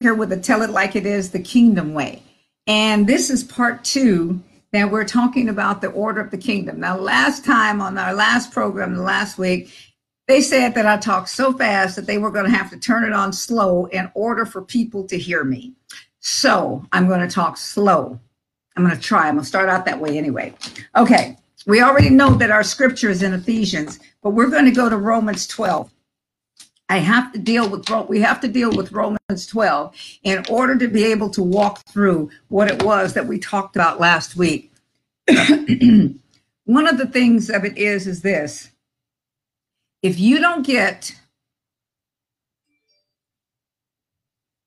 here with the Tell It Like It Is, the Kingdom Way. And this is part two that we're talking about the order of the kingdom. Now, last time on our last program, last week, they said that I talked so fast that they were going to have to turn it on slow in order for people to hear me. So I'm going to talk slow. I'm going to try. I'm going to start out that way anyway. Okay. We already know that our scripture is in Ephesians, but we're going to go to Romans 12. I have to deal with we have to deal with Romans 12 in order to be able to walk through what it was that we talked about last week. One of the things of it is is this. If you don't get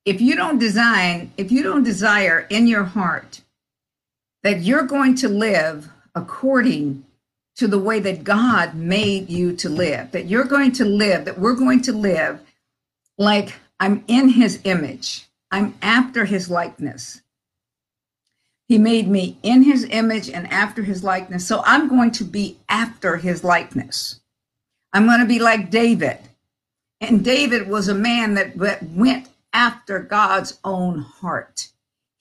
if you don't design, if you don't desire in your heart that you're going to live according to the way that God made you to live, that you're going to live, that we're going to live like I'm in his image, I'm after his likeness. He made me in his image and after his likeness. So I'm going to be after his likeness. I'm going to be like David. And David was a man that, went after God's own heart.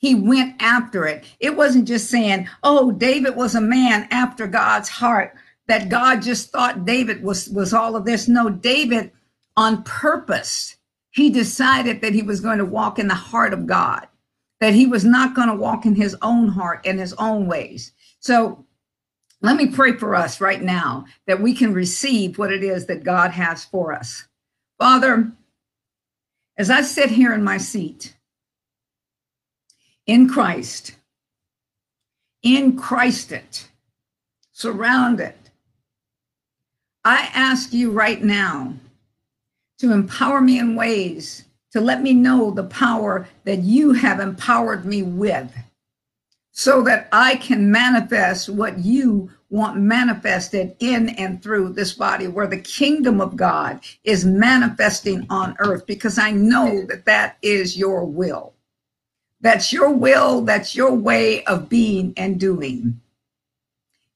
He went after it. It wasn't just saying, oh, David was a man after God's heart, that God just thought David was, was all of this. No, David, on purpose, he decided that he was going to walk in the heart of God, that he was not going to walk in his own heart and his own ways. So let me pray for us right now that we can receive what it is that God has for us. Father, as I sit here in my seat, in Christ, in Christ it, surrounded. I ask you right now to empower me in ways to let me know the power that you have empowered me with so that I can manifest what you want manifested in and through this body where the kingdom of God is manifesting on earth because I know that that is your will. That's your will, that's your way of being and doing.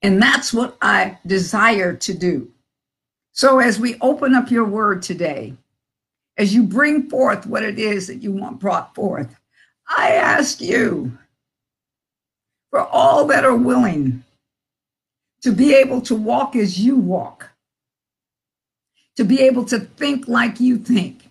And that's what I desire to do. So as we open up your word today, as you bring forth what it is that you want brought forth, I ask you for all that are willing to be able to walk as you walk, to be able to think like you think.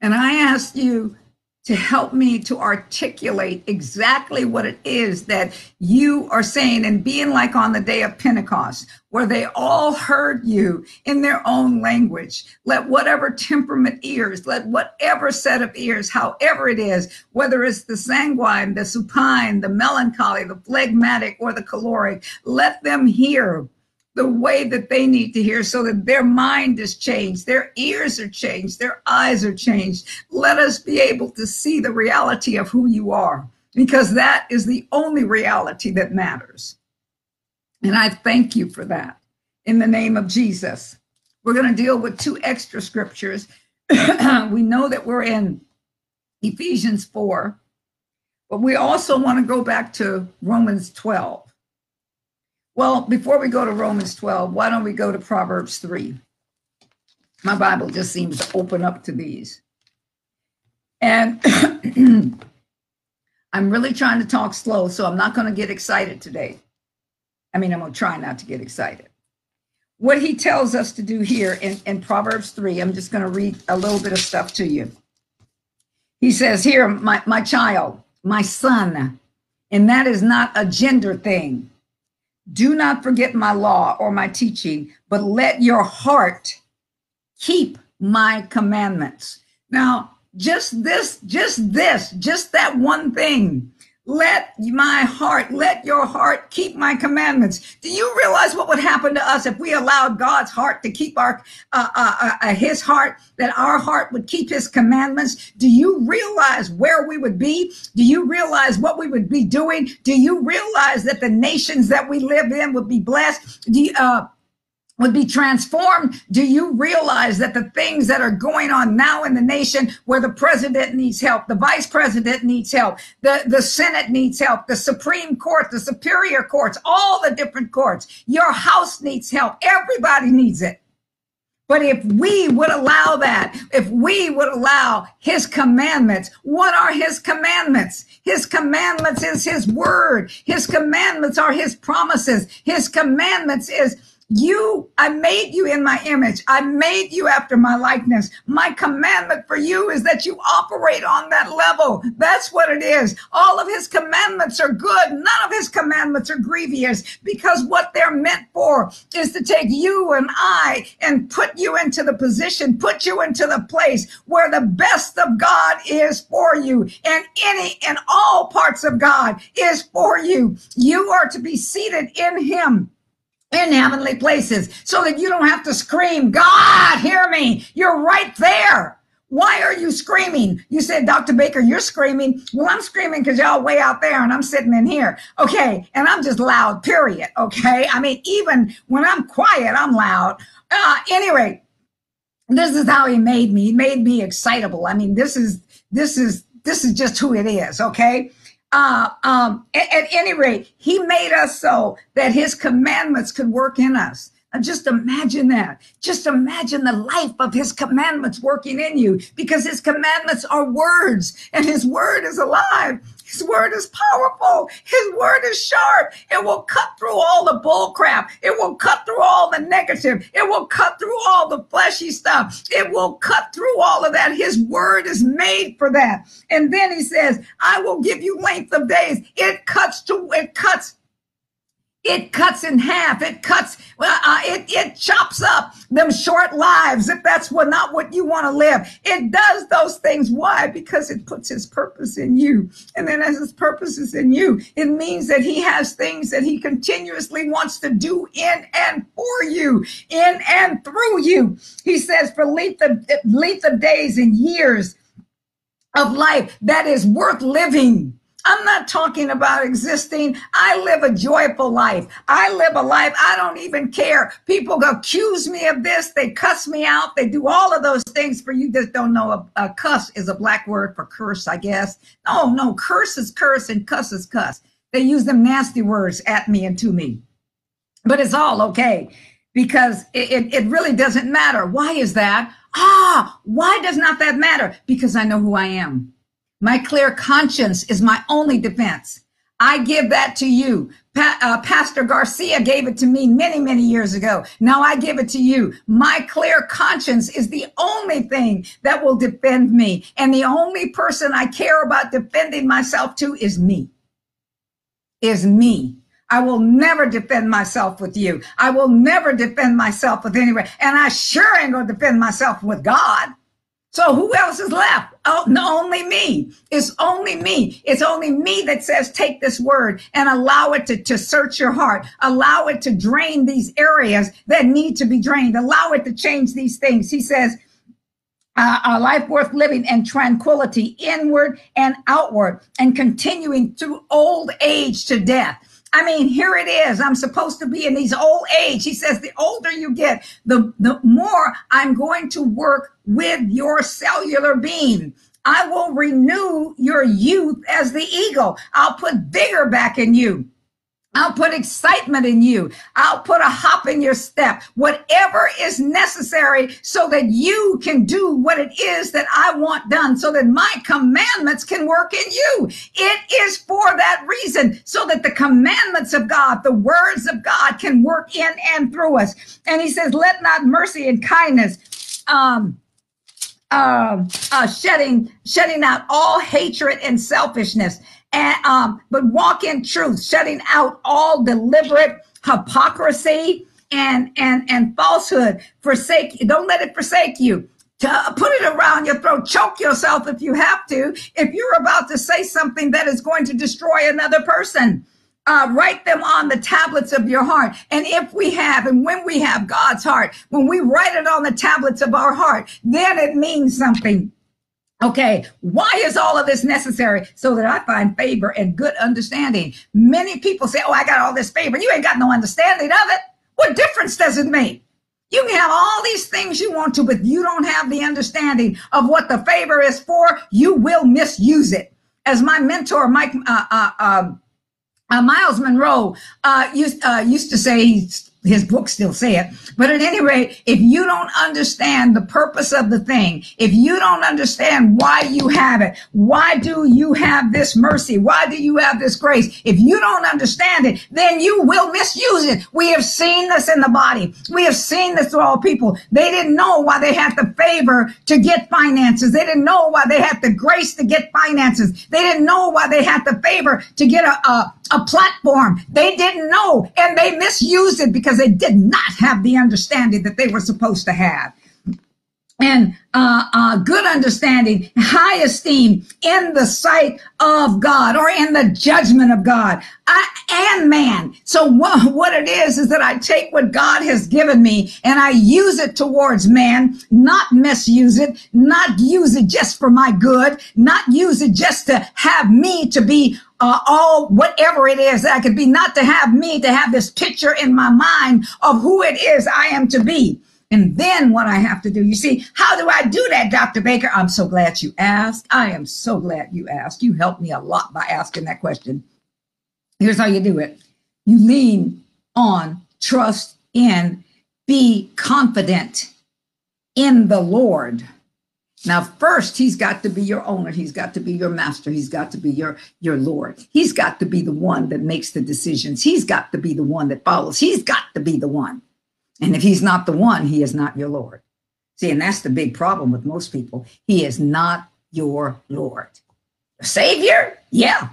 And I ask you to help me to articulate exactly what it is that you are saying and being like on the day of Pentecost, where they all heard you in their own language. Let whatever temperament ears, let whatever set of ears, however it is, whether it's the sanguine, the supine, the melancholy, the phlegmatic, or the choleric, let them hear the way that they need to hear so that their mind is changed, their ears are changed, their eyes are changed. Let us be able to see the reality of who you are because that is the only reality that matters. And I thank you for that in the name of Jesus. We're going to deal with two extra scriptures. we know that we're in Ephesians 4, but we also want to go back to Romans 12. Well, before we go to Romans 12, why don't we go to Proverbs 3? My Bible just seems to open up to these. And I'm really trying to talk slow, so I'm not going to get excited today. I mean, I'm going to try not to get excited. What he tells us to do here in, in Proverbs 3, I'm just going to read a little bit of stuff to you. He says, Here, my, my child, my son, and that is not a gender thing. Do not forget my law or my teaching, but let your heart keep my commandments. Now, just this, just this, just that one thing let my heart, let your heart keep my commandments. Do you realize what would happen to us if we allowed God's heart to keep our, uh, uh, uh, uh, his heart, that our heart would keep his commandments? Do you realize where we would be? Do you realize what we would be doing? Do you realize that the nations that we live in would be blessed? Do you, uh, would be transformed. Do you realize that the things that are going on now in the nation where the president needs help, the vice president needs help, the, the Senate needs help, the Supreme Court, the superior courts, all the different courts, your house needs help. Everybody needs it. But if we would allow that, if we would allow his commandments, what are his commandments? His commandments is his word. His commandments are his promises. His commandments is you, I made you in my image. I made you after my likeness. My commandment for you is that you operate on that level. That's what it is. All of his commandments are good. None of his commandments are grievous because what they're meant for is to take you and I and put you into the position, put you into the place where the best of God is for you and any and all parts of God is for you. You are to be seated in him in heavenly places so that you don't have to scream, God, hear me. You're right there. Why are you screaming? You said, Dr. Baker, you're screaming. Well, I'm screaming because y'all way out there and I'm sitting in here. Okay. And I'm just loud, period. Okay. I mean, even when I'm quiet, I'm loud. Uh, anyway, this is how he made me. He made me excitable. I mean, this is, this is, this is just who it is. Okay uh, um, at, at, any rate, he made us so that his commandments could work in us. Now just imagine that. Just imagine the life of his commandments working in you because his commandments are words and his word is alive. His word is powerful. His word is sharp. It will cut through all the bull crap. It will cut through all the negative. It will cut through all the fleshy stuff. It will cut through all of that. His word is made for that. And then he says, I will give you length of days. It cuts to, it cuts it cuts in half. It cuts, uh, it, it chops up them short lives if that's what, not what you want to live. It does those things. Why? Because it puts his purpose in you. And then as his purpose is in you, it means that he has things that he continuously wants to do in and for you, in and through you. He says for length of, length of days and years of life that is worth living I'm not talking about existing. I live a joyful life. I live a life I don't even care. People accuse me of this. They cuss me out. They do all of those things for you just don't know. A, a cuss is a black word for curse, I guess. No, no, curse is curse and cuss is cuss. They use them nasty words at me and to me. But it's all okay because it, it, it really doesn't matter. Why is that? Ah, why does not that matter? Because I know who I am. My clear conscience is my only defense. I give that to you. Pa- uh, Pastor Garcia gave it to me many, many years ago. Now I give it to you. My clear conscience is the only thing that will defend me. And the only person I care about defending myself to is me. Is me. I will never defend myself with you. I will never defend myself with anyone. And I sure ain't gonna defend myself with God. So who else is left? Oh, no, only me. It's only me. It's only me that says, take this word and allow it to, to search your heart. Allow it to drain these areas that need to be drained. Allow it to change these things. He says, uh, a life worth living and tranquility inward and outward and continuing through old age to death. I mean, here it is. I'm supposed to be in these old age. He says, the older you get, the, the more I'm going to work with your cellular being. I will renew your youth as the eagle. I'll put vigor back in you. I'll put excitement in you. I'll put a hop in your step, whatever is necessary so that you can do what it is that I want done, so that my commandments can work in you. It is for that reason, so that the commandments of God, the words of God can work in and through us. And he says, let not mercy and kindness, um, uh, uh, shedding, shedding out all hatred and selfishness and um, but walk in truth, shutting out all deliberate hypocrisy and and and falsehood. Forsake, don't let it forsake you. To put it around your throat, choke yourself if you have to. If you're about to say something that is going to destroy another person, uh, write them on the tablets of your heart. And if we have, and when we have God's heart, when we write it on the tablets of our heart, then it means something. Okay, why is all of this necessary? So that I find favor and good understanding. Many people say, Oh, I got all this favor. You ain't got no understanding of it. What difference does it make? You can have all these things you want to, but you don't have the understanding of what the favor is for. You will misuse it. As my mentor, Mike, uh, uh, um, uh, Myles Munroe uh, used uh, used to say, his books still say it. But at any rate, if you don't understand the purpose of the thing, if you don't understand why you have it, why do you have this mercy? Why do you have this grace? If you don't understand it, then you will misuse it. We have seen this in the body. We have seen this through all people. They didn't know why they had the favor to get finances. They didn't know why they had the grace to get finances. They didn't know why they had the favor to get a, a, a platform. They didn't know and they misused it because they did not have the understanding that they were supposed to have and uh, uh, good understanding, high esteem in the sight of God or in the judgment of God I, and man. So what, what it is, is that I take what God has given me and I use it towards man, not misuse it, not use it just for my good, not use it just to have me to be uh, all whatever it is that I could be, not to have me to have this picture in my mind of who it is I am to be. And then what I have to do, you see, how do I do that, Dr. Baker? I'm so glad you asked. I am so glad you asked. You helped me a lot by asking that question. Here's how you do it you lean on, trust in, be confident in the Lord. Now, first, he's got to be your owner. He's got to be your master. He's got to be your, your Lord. He's got to be the one that makes the decisions. He's got to be the one that follows. He's got to be the one. And if he's not the one, he is not your Lord. See, and that's the big problem with most people. He is not your Lord. Savior? Yeah.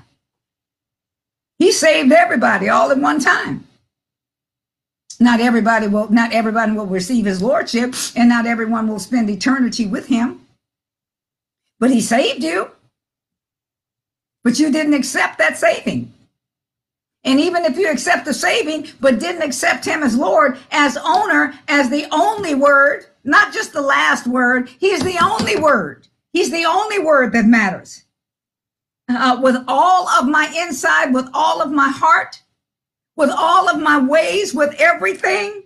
He saved everybody all at one time. Not everybody will not everybody will receive his lordship and not everyone will spend eternity with him. But he saved you. But you didn't accept that saving. And even if you accept the saving, but didn't accept him as Lord, as owner, as the only word, not just the last word, he's the only word. He's the only word that matters. Uh, with all of my inside, with all of my heart, with all of my ways, with everything,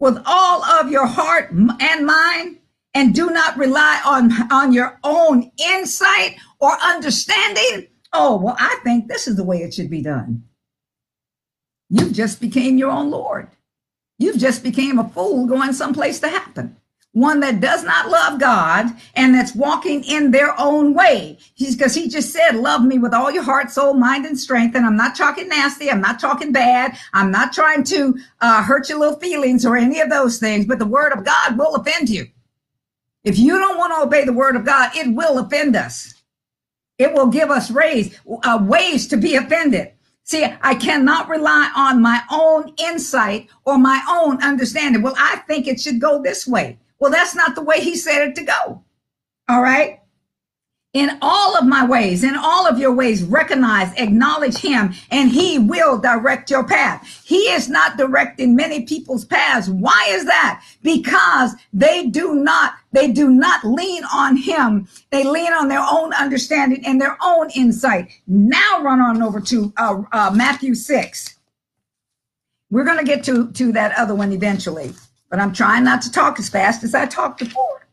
with all of your heart and mind, and do not rely on, on your own insight or understanding, oh, well, I think this is the way it should be done. You've just became your own Lord. You've just became a fool going someplace to happen. One that does not love God and that's walking in their own way. He's because he just said, love me with all your heart, soul, mind, and strength. And I'm not talking nasty. I'm not talking bad. I'm not trying to uh, hurt your little feelings or any of those things, but the word of God will offend you. If you don't want to obey the word of God, it will offend us. It will give us uh, ways to be offended. See, I cannot rely on my own insight or my own understanding. Well, I think it should go this way. Well, that's not the way he said it to go. All right in all of my ways, in all of your ways, recognize, acknowledge him, and he will direct your path. He is not directing many people's paths. Why is that? Because they do not, they do not lean on him. They lean on their own understanding and their own insight. Now run on over to uh, uh, Matthew 6. We're going to get to, to that other one eventually, but I'm trying not to talk as fast as I talked before.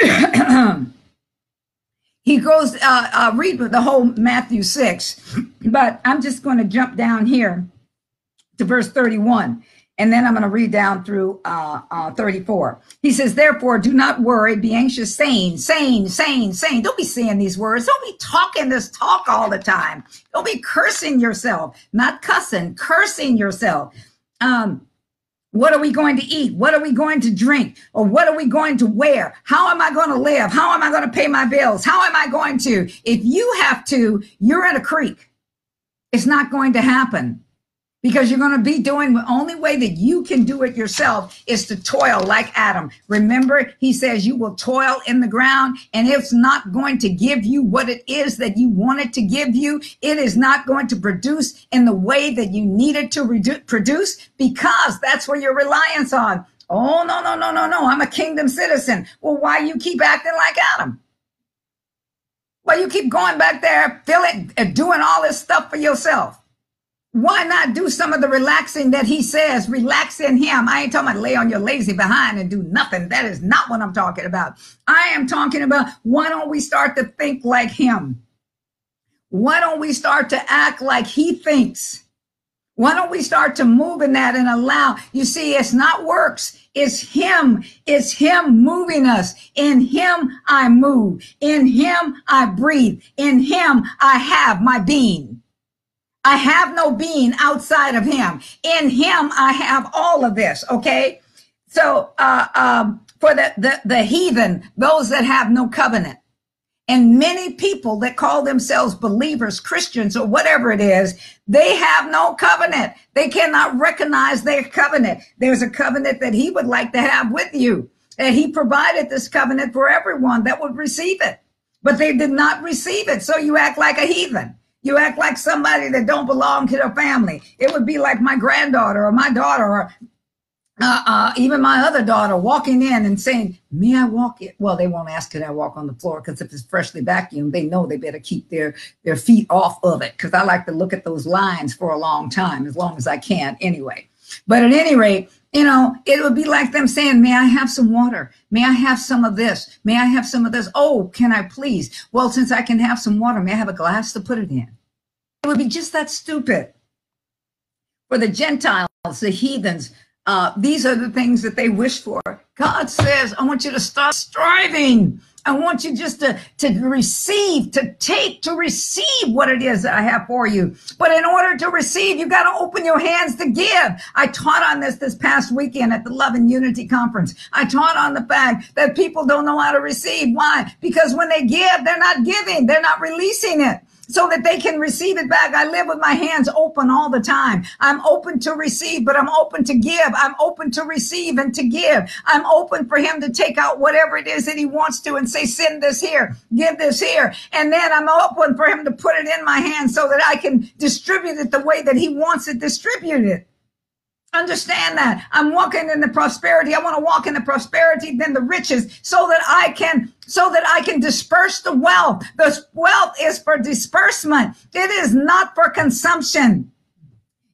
he goes uh, uh, read the whole matthew 6 but i'm just going to jump down here to verse 31 and then i'm going to read down through uh, uh, 34 he says therefore do not worry be anxious saying saying saying saying. Don't be saying these words. Don't be talking this talk all the time. Don't be cursing yourself not cussing cursing yourself. Um what are we going to eat? What are we going to drink? Or what are we going to wear? How am I going to live? How am I going to pay my bills? How am I going to? If you have to, you're at a creek. It's not going to happen because you're going to be doing the only way that you can do it yourself is to toil like Adam. Remember, he says you will toil in the ground and it's not going to give you what it is that you want it to give you. It is not going to produce in the way that you need it to redu- produce because that's where your reliance on. Oh, no, no, no, no, no. I'm a kingdom citizen. Well, why you keep acting like Adam? Why you keep going back there, feeling, uh, doing all this stuff for yourself? Why not do some of the relaxing that he says? Relax in him. I ain't talking about lay on your lazy behind and do nothing. That is not what I'm talking about. I am talking about why don't we start to think like him? Why don't we start to act like he thinks? Why don't we start to move in that and allow? You see, it's not works. It's him. It's him moving us. In him I move. In him I breathe. In him I have my being. I have no being outside of him. In him I have all of this. Okay. So, uh, um, for the, the, the heathen, those that have no covenant, and many people that call themselves believers, Christians, or whatever it is, they have no covenant. They cannot recognize their covenant. There's a covenant that he would like to have with you. And he provided this covenant for everyone that would receive it, but they did not receive it. So you act like a heathen. You act like somebody that don't belong to the family. It would be like my granddaughter or my daughter or uh, uh, even my other daughter walking in and saying, "May I walk it?" Well, they won't ask can I walk on the floor because if it's freshly vacuumed, they know they better keep their their feet off of it because I like to look at those lines for a long time, as long as I can, anyway. But at any rate, you know, it would be like them saying, "May I have some water? May I have some of this? May I have some of this? Oh, can I please? Well, since I can have some water, may I have a glass to put it in?" Would be just that stupid. For the Gentiles, the heathens, uh, these are the things that they wish for. God says, I want you to stop striving. I want you just to, to receive, to take, to receive what it is that I have for you. But in order to receive, you got to open your hands to give. I taught on this this past weekend at the Love and Unity Conference. I taught on the fact that people don't know how to receive. Why? Because when they give, they're not giving, they're not releasing it so that they can receive it back. I live with my hands open all the time. I'm open to receive, but I'm open to give. I'm open to receive and to give. I'm open for him to take out whatever it is that he wants to and say, send this here, give this here. And then I'm open for him to put it in my hands so that I can distribute it the way that he wants it distributed. Understand that I'm walking in the prosperity. I want to walk in the prosperity, then the riches, so that I can, so that I can disperse the wealth. The wealth is for disbursement. It is not for consumption.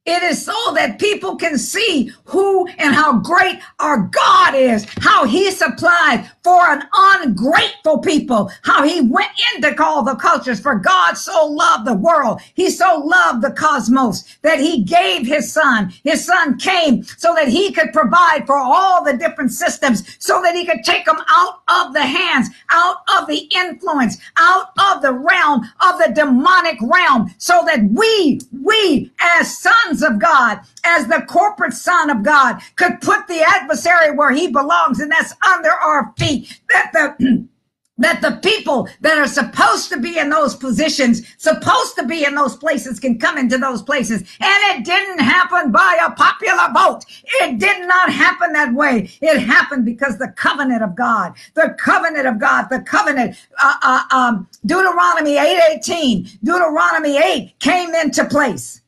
It is so that people can see who and how great our God is, how he supplied for an ungrateful people, how he went in to call the cultures. For God so loved the world. He so loved the cosmos that he gave his son. His son came so that he could provide for all the different systems so that he could take them out of the hands, out of the influence, out of the realm of the demonic realm so that we, we as sons sons of God, as the corporate son of God, could put the adversary where he belongs, and that's under our feet. That the that the people that are supposed to be in those positions, supposed to be in those places, can come into those places. And it didn't happen by a popular vote. It did not happen that way. It happened because the covenant of God, the covenant of God, the covenant, uh, uh, um, Deuteronomy 8 18, Deuteronomy 8 came into place.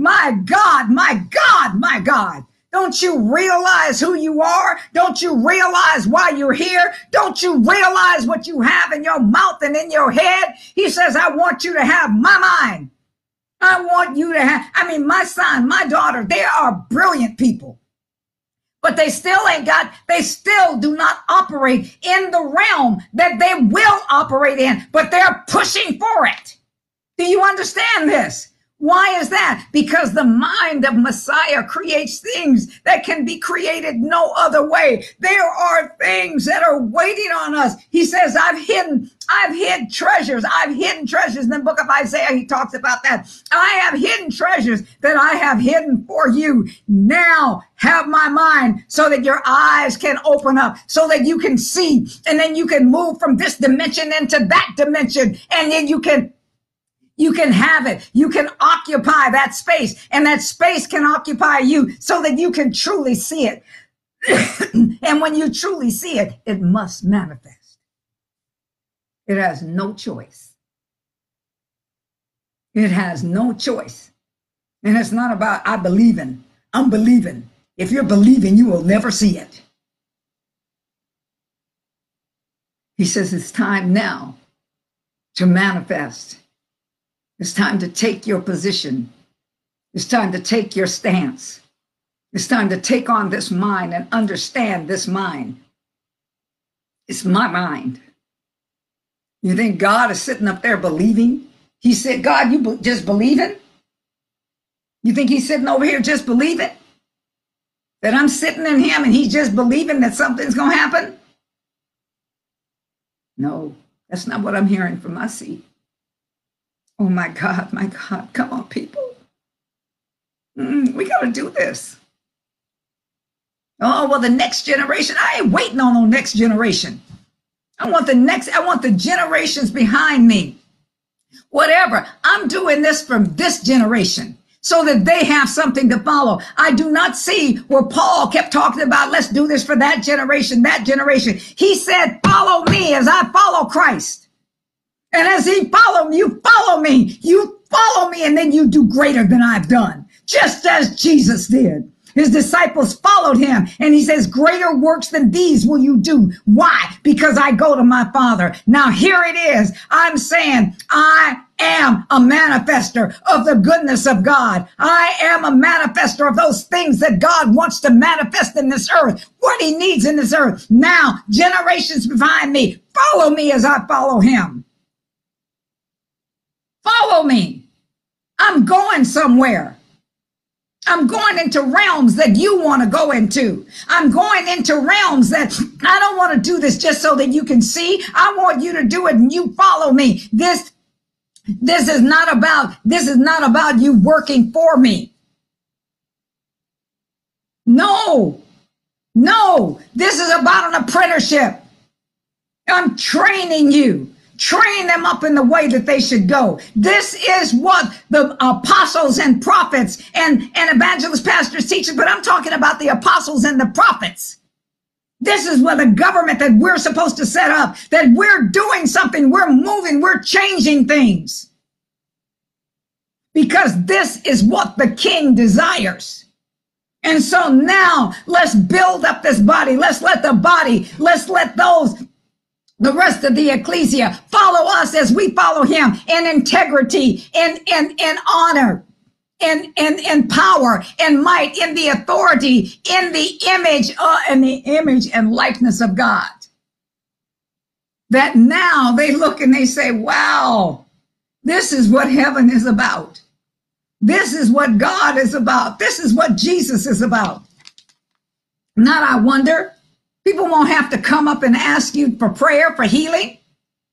My God, my God, my God. Don't you realize who you are? Don't you realize why you're here? Don't you realize what you have in your mouth and in your head? He says, I want you to have my mind. I want you to have, I mean, my son, my daughter, they are brilliant people. But they still ain't got, they still do not operate in the realm that they will operate in, but they're pushing for it. Do you understand this? Why is that? Because the mind of Messiah creates things that can be created no other way. There are things that are waiting on us. He says, I've hidden, I've hid treasures. I've hidden treasures. In the book of Isaiah, he talks about that. I have hidden treasures that I have hidden for you. Now have my mind so that your eyes can open up, so that you can see, and then you can move from this dimension into that dimension, and then you can you can have it. You can occupy that space and that space can occupy you so that you can truly see it. and when you truly see it, it must manifest. It has no choice. It has no choice. And it's not about I believe in, I'm believing. If you're believing, you will never see it. He says it's time now to manifest. It's time to take your position. It's time to take your stance. It's time to take on this mind and understand this mind. It's my mind. You think God is sitting up there believing? He said, God, you just believing? You think he's sitting over here just believing? That I'm sitting in him and he's just believing that something's going to happen? No, that's not what I'm hearing from my seat. Oh my God, my God, come on, people. Mm, we got to do this. Oh, well, the next generation, I ain't waiting on the next generation. I want the next, I want the generations behind me. Whatever. I'm doing this from this generation so that they have something to follow. I do not see where Paul kept talking about, let's do this for that generation, that generation. He said, follow me as I follow Christ. And as he followed me, you follow me. You follow me and then you do greater than I've done, just as Jesus did. His disciples followed him and he says, greater works than these will you do. Why? Because I go to my father. Now here it is. I'm saying I am a manifester of the goodness of God. I am a manifester of those things that God wants to manifest in this earth, what he needs in this earth. Now, generations behind me, follow me as I follow him. Follow me. I'm going somewhere. I'm going into realms that you want to go into. I'm going into realms that I don't want to do this just so that you can see. I want you to do it and you follow me. This this is not about this is not about you working for me. No. No, this is about an apprenticeship. I'm training you train them up in the way that they should go. This is what the apostles and prophets and, and evangelist pastors teach, but I'm talking about the apostles and the prophets. This is what the government that we're supposed to set up, that we're doing something, we're moving, we're changing things. Because this is what the king desires. And so now let's build up this body. Let's let the body, let's let those the rest of the ecclesia follow us as we follow him in integrity in in in honor in in in power in might in the authority in the image uh, in the image and likeness of god. That now they look and they say wow this is what heaven is about. This is what god is about. This is what jesus is about. Not i wonder People won't have to come up and ask you for prayer for healing.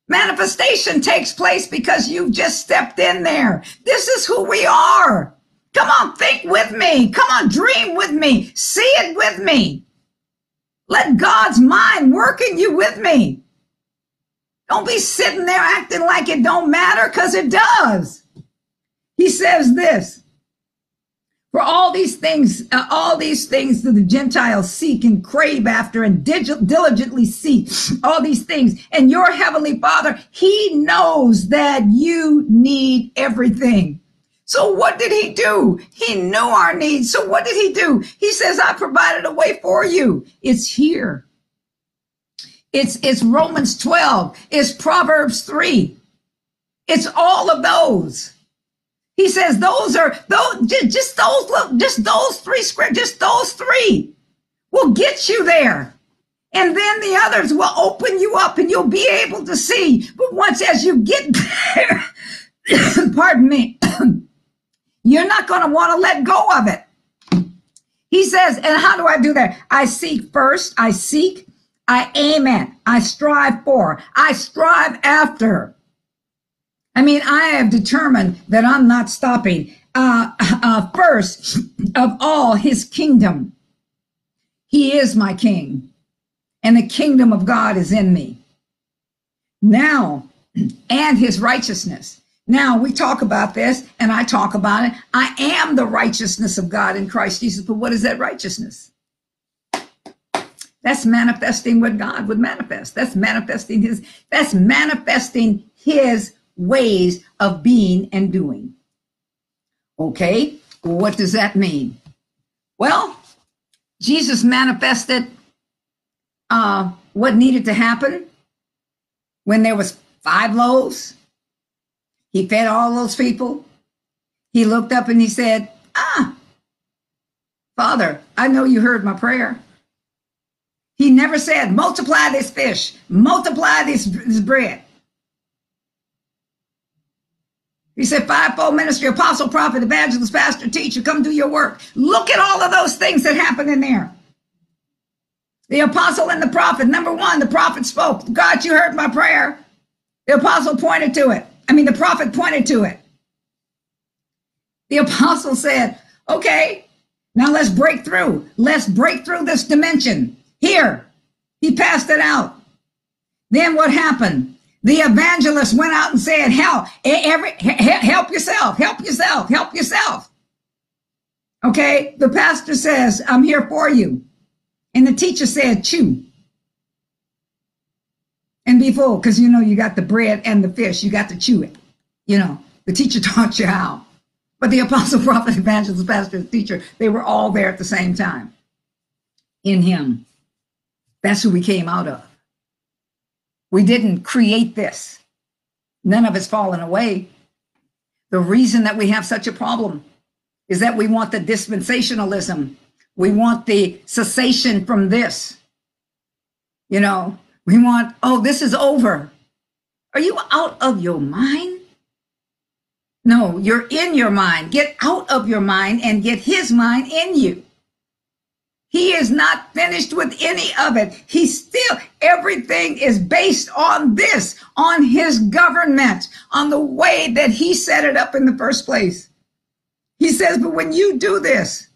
Manifestation takes place because you just stepped in there. This is who we are. Come on, think with me. Come on, dream with me. See it with me. Let God's mind work in you with me. Don't be sitting there acting like it don't matter because it does. He says this for all these things, uh, all these things that the Gentiles seek and crave after and diligently seek, all these things. And your heavenly Father, He knows that you need everything. So what did He do? He knew our needs. So what did He do? He says, I provided a way for you. It's here. It's, it's Romans 12. It's Proverbs 3. It's all of those. He says those are those just, those just those three script just those three will get you there. And then the others will open you up and you'll be able to see. But once as you get there, pardon me, you're not going to want to let go of it. He says, and how do I do that? I seek first, I seek, I aim at, I strive for, I strive after. I mean, I have determined that I'm not stopping. Uh, uh, first of all, his kingdom. He is my king, and the kingdom of God is in me. Now, and his righteousness. Now we talk about this, and I talk about it. I am the righteousness of God in Christ Jesus. But what is that righteousness? That's manifesting what God would manifest. That's manifesting his, that's manifesting his ways of being and doing. Okay, what does that mean? Well, Jesus manifested uh, what needed to happen when there was five loaves. He fed all those people. He looked up and he said, Ah, Father, I know you heard my prayer. He never said, multiply this fish, multiply this, this bread. He said, fivefold ministry, apostle, prophet, evangelist, pastor, teacher, come do your work. Look at all of those things that happen in there. The apostle and the prophet. Number one, the prophet spoke. God, you heard my prayer. The apostle pointed to it. I mean, the prophet pointed to it. The apostle said, okay, now let's break through. Let's break through this dimension. Here, he passed it out. Then what happened? The evangelist went out and said, help, every, help yourself, help yourself, help yourself. Okay, the pastor says, I'm here for you. And the teacher said, chew and be full, because you know you got the bread and the fish, you got to chew it. You know, the teacher taught you how. But the apostle, prophet, evangelist, pastor, teacher, they were all there at the same time in him. That's who we came out of. We didn't create this. None of it's fallen away. The reason that we have such a problem is that we want the dispensationalism. We want the cessation from this. You know, we want, oh, this is over. Are you out of your mind? No, you're in your mind. Get out of your mind and get his mind in you. He is not finished with any of it. He still, everything is based on this, on his government, on the way that he set it up in the first place. He says, but when you do this,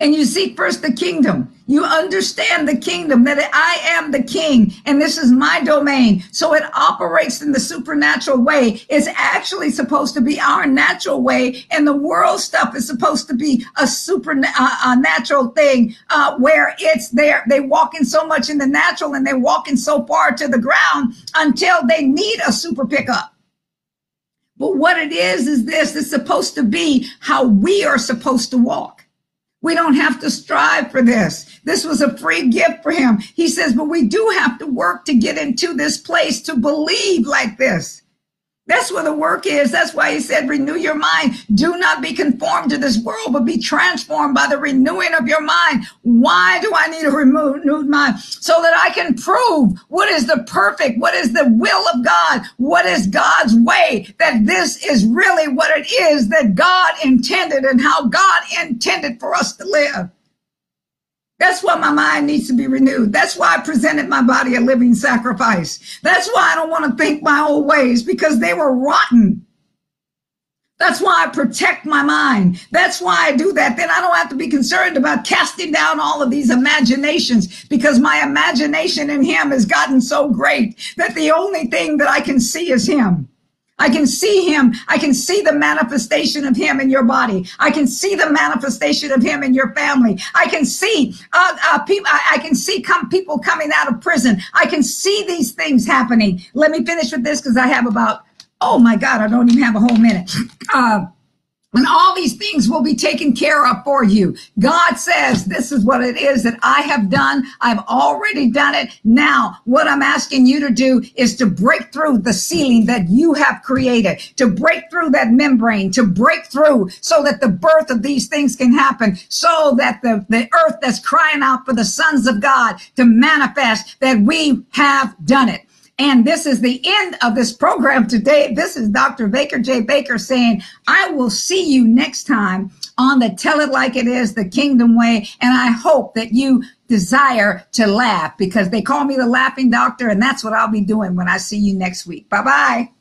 and you seek first the kingdom. You understand the kingdom that I am the king and this is my domain. So it operates in the supernatural way. It's actually supposed to be our natural way and the world stuff is supposed to be a supernatural uh, thing uh, where it's there. They walk in so much in the natural and they're walking so far to the ground until they need a super pickup. But what it is, is this, it's supposed to be how we are supposed to walk. We don't have to strive for this. This was a free gift for him. He says, but we do have to work to get into this place to believe like this. That's where the work is. That's why he said, renew your mind. Do not be conformed to this world, but be transformed by the renewing of your mind. Why do I need a renewed mind? So that I can prove what is the perfect, what is the will of God, what is God's way, that this is really what it is that God intended and how God intended for us to live. That's why my mind needs to be renewed. That's why I presented my body a living sacrifice. That's why I don't want to think my old ways because they were rotten. That's why I protect my mind. That's why I do that. Then I don't have to be concerned about casting down all of these imaginations because my imagination in him has gotten so great that the only thing that I can see is him. I can see him. I can see the manifestation of him in your body. I can see the manifestation of him in your family. I can see uh, uh, people. I, I, can see come people coming out of prison. I can see these things happening. Let me finish with this because I have about oh my god, I don't even have a whole minute. Uh, and all these things will be taken care of for you. God says, this is what it is that I have done. I've already done it. Now, what I'm asking you to do is to break through the ceiling that you have created, to break through that membrane, to break through so that the birth of these things can happen, so that the, the earth that's crying out for the sons of God to manifest that we have done it. And this is the end of this program today. This is Dr. Baker J. Baker saying, I will see you next time on the Tell It Like It Is, the Kingdom Way. And I hope that you desire to laugh because they call me the laughing doctor. And that's what I'll be doing when I see you next week. Bye bye.